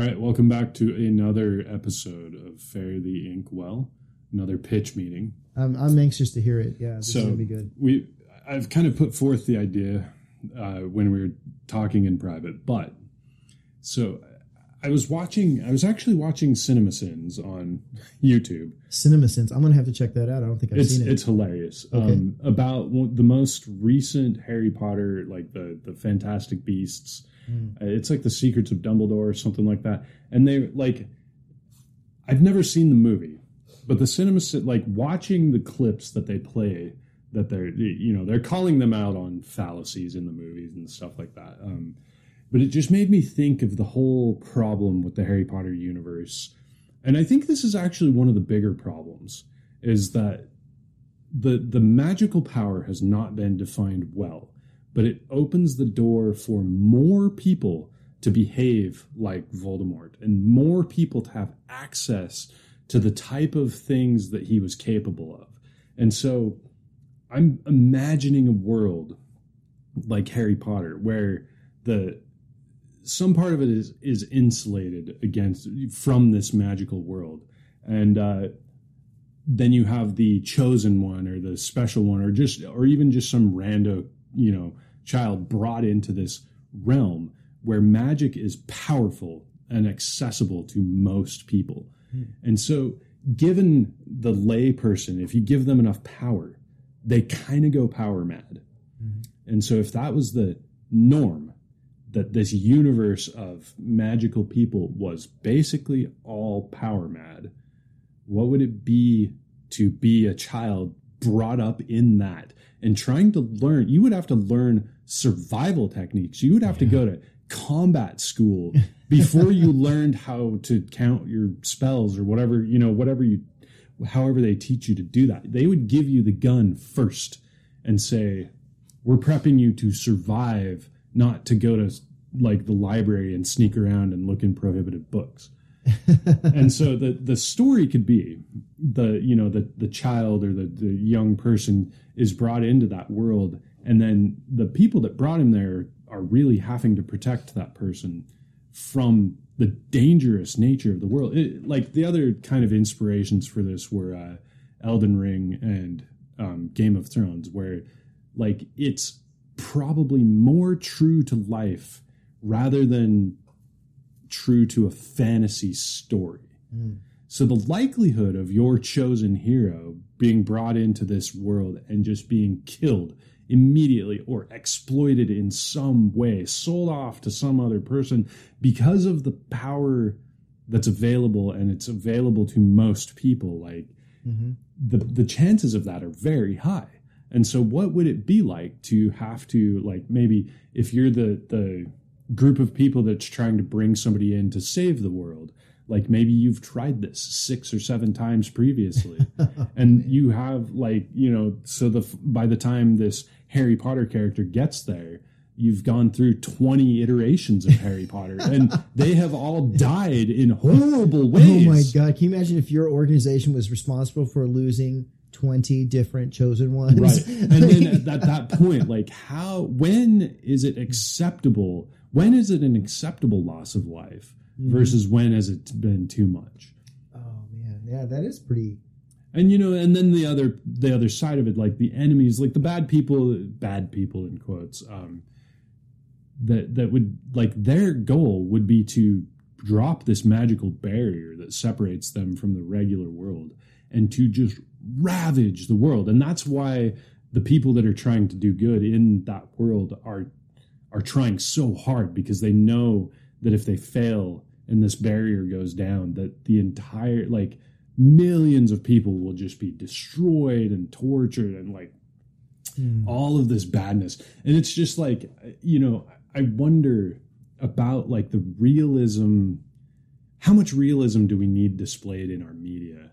All right, welcome back to another episode of Fare the Ink Well, another pitch meeting. I'm, I'm anxious to hear it. Yeah, this is so gonna be good. we, I've kind of put forth the idea uh, when we were talking in private, but so I was watching. I was actually watching CinemaSins on YouTube. CinemaSins. I'm gonna have to check that out. I don't think I've It's seen it. it's hilarious. Okay. Um, about the most recent Harry Potter, like the the Fantastic Beasts. Mm. Uh, It's like the Secrets of Dumbledore or something like that. And they like, I've never seen the movie, but the cinema like watching the clips that they play that they're you know they're calling them out on fallacies in the movies and stuff like that. Um, but it just made me think of the whole problem with the Harry Potter universe. And I think this is actually one of the bigger problems is that the the magical power has not been defined well, but it opens the door for more people to behave like Voldemort and more people to have access to the type of things that he was capable of. And so I'm imagining a world like Harry Potter where the some part of it is is insulated against from this magical world and uh then you have the chosen one or the special one or just or even just some rando you know child brought into this realm where magic is powerful and accessible to most people. Hmm. And so given the lay person if you give them enough power they kind of go power mad. Mm-hmm. And so if that was the norm that this universe of magical people was basically all power mad what would it be to be a child brought up in that and trying to learn you would have to learn survival techniques. You would have to go to combat school before you learned how to count your spells or whatever you know whatever you however they teach you to do that. They would give you the gun first and say we're prepping you to survive not to go to like the library and sneak around and look in prohibited books and so the the story could be the you know the the child or the the young person is brought into that world and then the people that brought him there are really having to protect that person from the dangerous nature of the world. It, like the other kind of inspirations for this were uh, Elden Ring and um, Game of Thrones where like it's probably more true to life rather than true to a fantasy story. So the likelihood of your chosen hero being brought into this world and just being killed immediately or exploited in some way, sold off to some other person because of the power that's available and it's available to most people like Mm-hmm. the the chances of that are very high. And so what would it be like to have to like maybe if you're the the group of people that's trying to bring somebody in to save the world, like maybe you've tried this 6 or 7 times previously and you have like, you know, so the by the time this Harry Potter character gets there, you've gone through 20 iterations of Harry Potter and they have all died in horrible ways. Oh my god! Can you imagine if your organization was responsible for losing twenty different chosen ones? right and then at that point like how when is it acceptable when is it an acceptable loss of life versus when has it been too much? Oh man, yeah, that is pretty. and you know and then the other the other side of it like the enemies like the bad people bad people in quotes um that that would like their goal would be to drop this magical barrier that separates them from the regular world and to just ravage the world. And that's why the people that are trying to do good in that world are are trying so hard because they know that if they fail and this barrier goes down that the entire like millions of people will just be destroyed and tortured and like Hmm. all of this badness and it's just like you know i wonder about like the realism how much realism do we need displayed in our media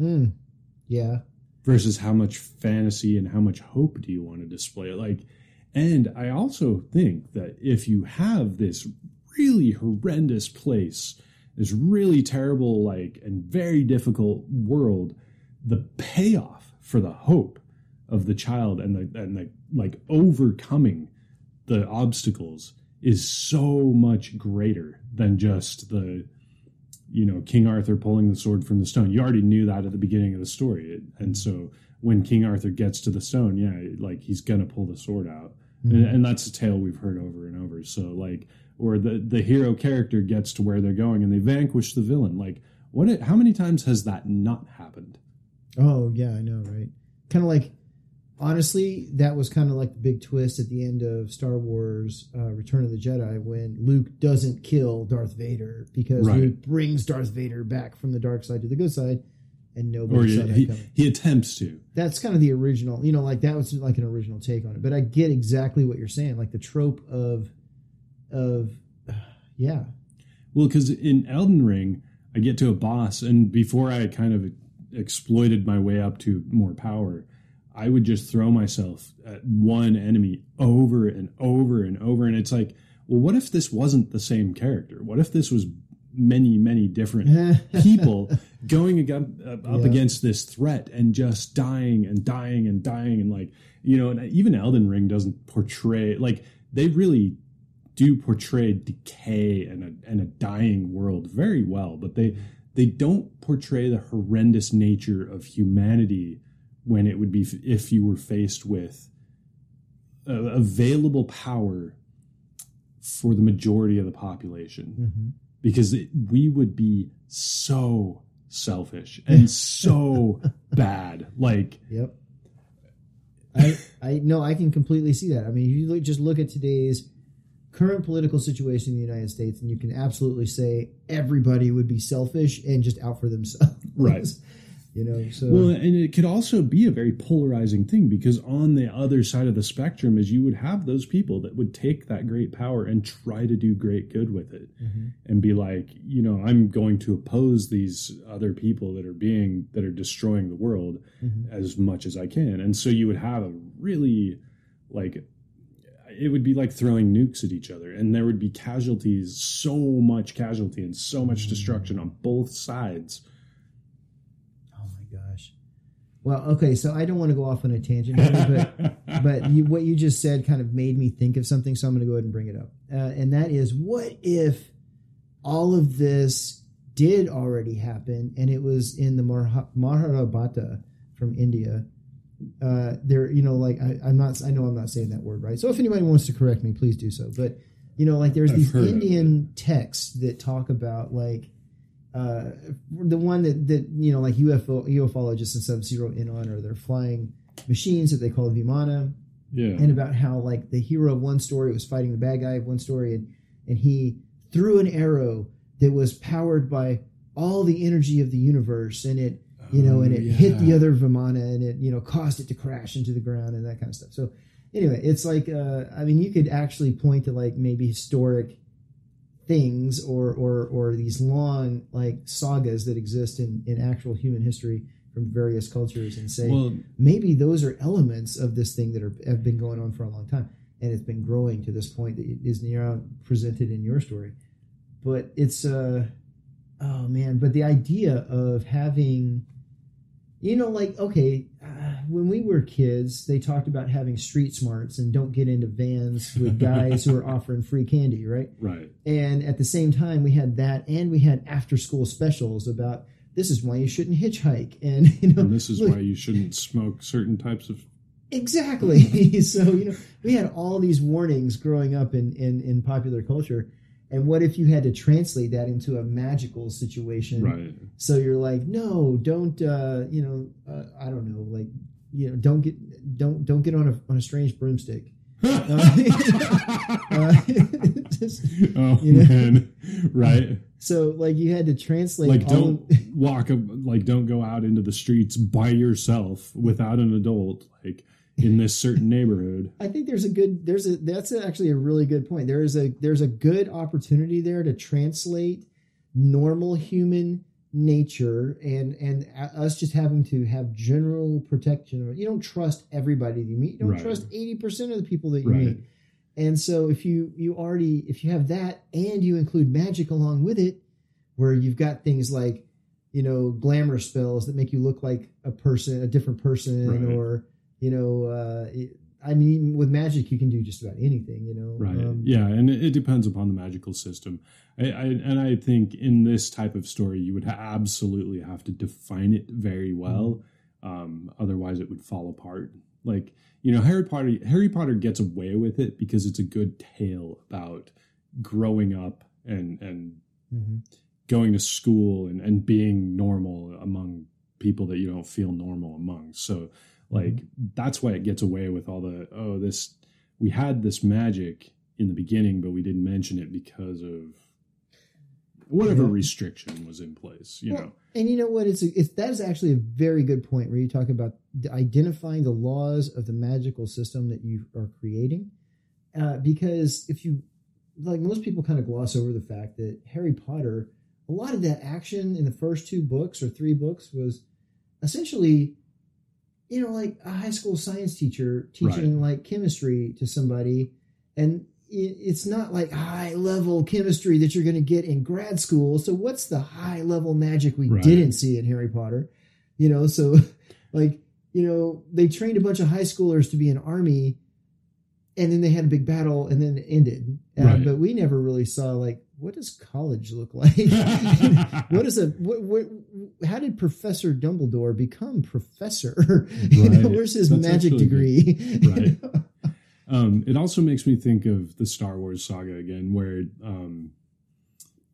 Mm. Yeah. versus how much fantasy and how much hope do you want to display like and i also think that if you have this really horrendous place this really terrible like and very difficult world the payoff for the hope of the child and the and the like overcoming the obstacles is so much greater than just the you know king arthur pulling the sword from the stone. You already knew that at the beginning of the story. And so when king arthur gets to the stone yeah like he's gonna pull the sword out Mm-hmm. and, and that's a tale we've heard over and over so like or the the hero character gets to where they're going and they vanquish the villain like what it, how many times has that not happened Oh yeah, I know, right? Kind of like, honestly, that was kind of like the big twist at the end of Star Wars: uh, Return of the Jedi when Luke doesn't kill Darth Vader because Right. Luke brings Darth Vader back from the dark side to the good side, and or nobody he, saw that he, coming. he attempts to That's kind of the original, you know, like that was like an original take on it. But I get exactly what you're saying, like the trope of, of, yeah, Well, because in Elden Ring, I get to a boss, and before I kind of exploited my way up to more power, I would just throw myself at one enemy over and over and over. And it's like, well, what if this wasn't the same character? What if this was many, many different people going up, up Yeah. against this threat and just dying and dying and dying? And like, you know, and even Elden Ring doesn't portray, like, they really do portray decay and a, and a dying world very well, but they they don't portray the horrendous nature of humanity when it would be f- if you were faced with uh, available power for the majority of the population hmm because it, we would be so selfish and so bad like Yep. I I no, I can completely see that. I mean, you look, just look at today's current political situation in the United States, and you can absolutely say everybody would be selfish and just out for themselves. Right. You know. So Well, and it could also be a very polarizing thing because on the other side of the spectrum is you would have those people that would take that great power and try to do great good with it Mhm. and be like, you know, I'm going to oppose these other people that are being that are destroying the world Mhm. as much as I can. And so you would have a really like it would be like throwing nukes at each other and there would be casualties, so much casualty and so much destruction on both sides. Well, okay, so I don't want to go off on a tangent here, but but you, what you just said kind of made me think of something, so I'm going to go ahead and bring it up. Uh, and that is, what if all of this did already happen, and it was in the Marha- Mahabharata from India? Uh, there, you know, like I, I'm not, I know I'm not saying that word right. So if anybody wants to correct me, please do so. But you know, like there's I've these Indian texts that talk about like uh, the one that that you know, like UFO ufologists and stuff zero in on, or they're flying machines that they call Vimana, Yeah. and about how like the hero of one story was fighting the bad guy of one story, and and he threw an arrow that was powered by all the energy of the universe, and it you know, and it Oh, hit the other Vimana, and it you know caused it to crash into the ground and that kind of stuff. So anyway, it's like uh, I mean, you could actually point to like maybe historic things or or or these long like sagas that exist in in actual human history from various cultures and say Well, maybe those are elements of this thing that are, have been going on for a long time. And it's been growing to this point that is now presented in your story. But it's uh oh man. But the idea of having you know like okay when we were kids they talked about having street smarts and don't get into vans with guys who are offering free candy right right. and at the same time we had that and we had after school specials about this is why you shouldn't hitchhike and you know And this is look- why you shouldn't smoke certain types of. exactly so you know we had all these warnings growing up in, in in popular culture and what if you had to translate that into a magical situation Right. so you're like no don't uh you know uh, i don't know like you know don't get don't don't get on a on a strange broomstick uh, just- oh you know? man, right? so like you had to translate Like don't walk, like don't go out into the streets by yourself without an adult, like in this certain neighborhood. I think there's a good there's a that's actually a really good point. There is a there's a good opportunity there to translate normal human nature and and us just having to have general protection. You don't trust everybody that you meet. You don't Right. trust eighty percent of the people that you Right. meet. And so if you you already if you have that and you include magic along with it, where you've got things like you know glamour spells that make you look like a person, a different person, Right. or you know uh, I mean, with magic, you can do just about anything, you know. Right. Um, yeah, and it, it depends upon the magical system. I, I and I think in this type of story, you would ha- absolutely have to define it very well. Um, otherwise, it would fall apart. Like you know, Harry Potter. Harry Potter gets away with it because it's a good tale about growing up and and mhm. going to school and, and being normal among people that you don't feel normal among. So like that's why it gets away with all the oh this we had this magic in the beginning, but we didn't mention it because of whatever restriction was in place. You Well, know, And you know what? It's, a, it's that is actually a very good point where you talk about identifying the laws of the magical system that you are creating. Uh, because if you like, most people kind of gloss over the fact that Harry Potter, a lot of that action in the first two books or three books was essentially, you know, like a high school science teacher teaching like chemistry to somebody, and it's not like high level chemistry that you're going to get in grad school. So what's the high level magic we Right. didn't see in Harry Potter? You know, so like you know they trained a bunch of high schoolers to be an army, and then they had a big battle, and then it ended. Uh, Right. But we never really saw like what does college look like? what is a what, what how did Professor Dumbledore become professor? you know, where's his That's magic degree? Right. Um, it also makes me think of the Star Wars saga again, where um,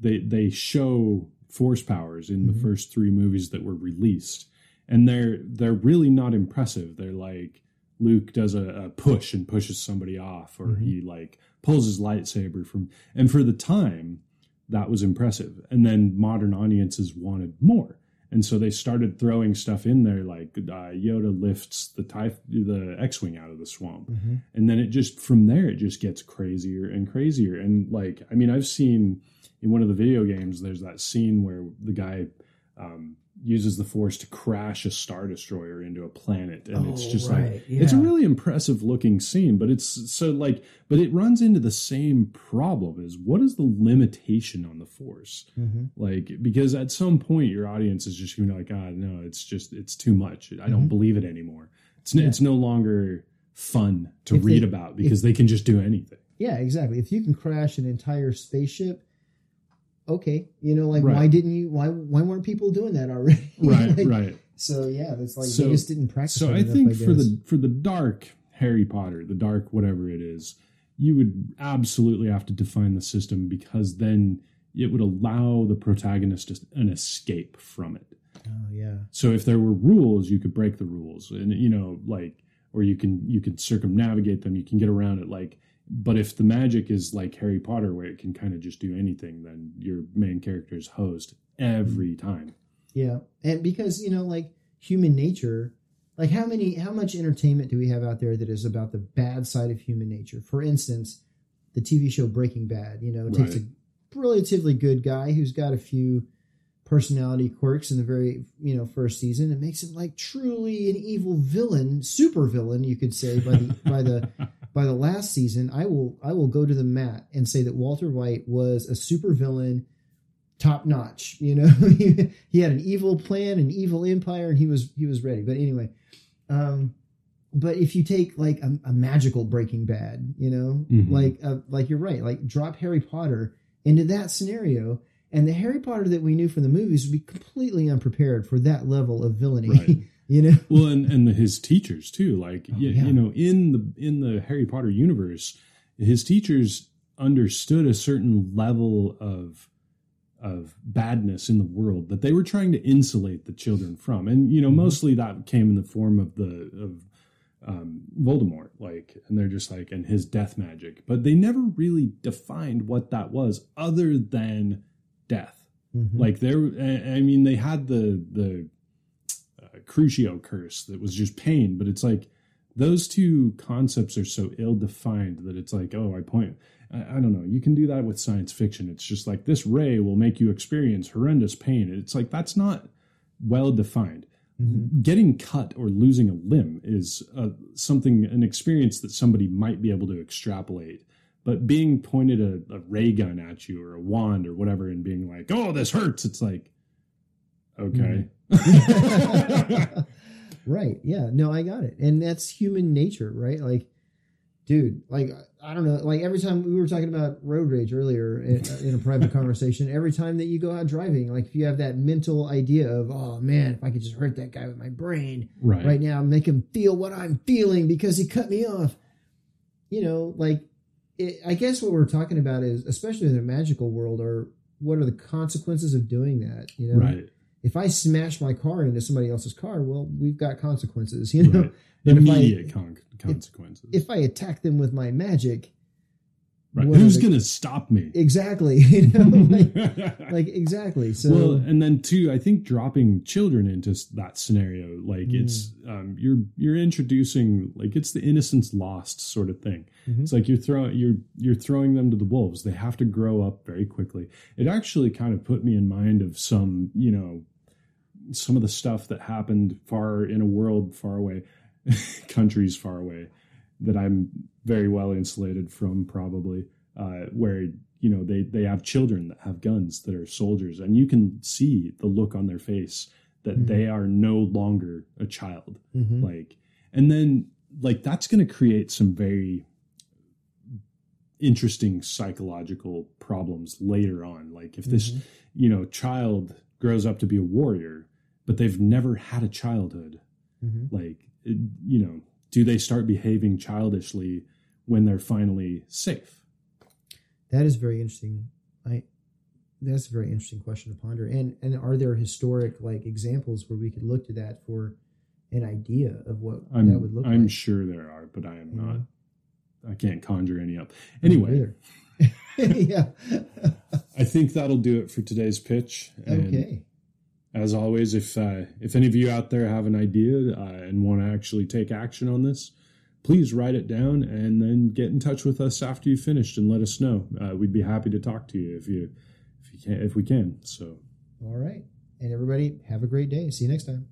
they they show force powers in the Mhm. first three movies that were released, and they're they're really not impressive. They're like Luke does a, a push and pushes somebody off, or Mhm. he like pulls his lightsaber from, and for the time that was impressive. And then modern audiences wanted more. And so they started throwing stuff in there, like uh, Yoda lifts the the X-wing out of the swamp, Mhm. and then it just from there it just gets crazier and crazier. And like, I mean, I've seen in one of the video games, there's that scene where the guy um, uses the Force to crash a star destroyer into a planet, and it's Oh, just like right, it's a really impressive looking scene. But it's so like, but it runs into the same problem: is what is the limitation on the Force? Mhm. like because at some point your audience is just going to be like ah no it's just it's too much i don't Mhm. believe it anymore it's Yeah. it's no longer fun to If read they- about because they can just do anything Yeah, exactly. If you can crash an entire spaceship, okay, you know, like Right. why didn't you? Why why weren't people doing that already? right Like, right So yeah, that's like So- they just didn't practice. so i enough, think for guess. the for the dark harry potter the dark whatever it is you would absolutely have to define the system because then it would allow the protagonist an escape from it oh yeah, So if there were rules, you could break the rules, and you know, like, or you can you can circumnavigate them. You can get around it, like. But if the magic is like Harry Potter, where it can kind of just do anything, then your main character is hosed every mm-hmm. time. yeah, and because you know, like human nature. Like how many, how much entertainment do we have out there that is about the bad side of human nature? For instance, the TV show Breaking Bad. You know, it takes a relatively good guy who's got a few personality quirks in the very you know first season and makes him like truly an evil villain super villain you could say by the by the by the last season i will i will go to the mat and say that walter white was a super villain top notch you know he, had an evil plan an evil empire and he was he was ready but anyway um but if you take like a, a magical breaking bad you know Mhm. like uh, like you're right like drop harry potter into that scenario and the harry potter that we knew from the movies would be completely unprepared for that level of villainy Right. you know well, and and the, his teachers too. Like, Oh, you, yeah. you know, in the in the Harry Potter universe, his teachers understood a certain level of of badness in the world that they were trying to insulate the children from and you know Mhm. mostly that came in the form of the of um, Voldemort like and they're just like and his death magic but they never really defined what that was other than death Mhm. like there I mean they had the the crucio curse that was just pain but it's like those two concepts are so ill defined that it's like oh I point I, I don't know you can do that with science fiction. It's just like this ray will make you experience horrendous pain. It's like that's not well defined Mhm. getting cut or losing a limb is uh, something an experience that somebody might be able to extrapolate. But being pointed a, a ray gun at you or a wand or whatever and being like oh this hurts it's like okay mm-hmm. right. Yeah. No, I got it. And that's human nature, right? Like, dude, like, I don't know. Like, every time we were talking about road rage earlier in, uh, in a private conversation, every time that you go out driving, like, if you have that mental idea of, oh man, if I could just hurt that guy with my brain right. right now, make him feel what I'm feeling because he cut me off, you know, like, it, I guess what we're talking about is, especially in the magical world, are what are the consequences of doing that? You know, Right. If I smash my car into somebody else's car, well, we've got consequences, you know. right. But if I- Immediate con- consequences. If I attack them with my magic, right. Who's going to stop me? exactly, you know, like, like exactly. So well, and then too, I think dropping children into that scenario, like Mm. it's um, you're you're introducing like it's the innocence lost sort of thing. Mhm. It's like you're throwing you're you're throwing them to the wolves. They have to grow up very quickly. It actually kind of put me in mind of some you know some of the stuff that happened far in a world far away, countries far away that I'm very well insulated from probably uh, where you know they they have children that have guns that are soldiers and you can see the look on their face that Mhm. they are no longer a child Mhm. like and then like that's going to create some very interesting psychological problems later on like if this Mhm. you know child grows up to be a warrior but they've never had a childhood Mhm. like it- you know do they start behaving childishly when they're finally safe that is very interesting. I that's a very interesting question to ponder. And and are there historic like examples where we could look to that for an idea of what i'm that would look i'm like? sure there are but i am Yeah. not i can't conjure any up anyway yeah. i think that'll do it for today's pitch okay. As always if uh, if any of you out there have an idea uh, and want to actually take action on this please write it down and then get in touch with us after you finished and let us know uh, we'd be happy to talk to you if you if you can if we can so All right. And everybody have a great day. See you next time.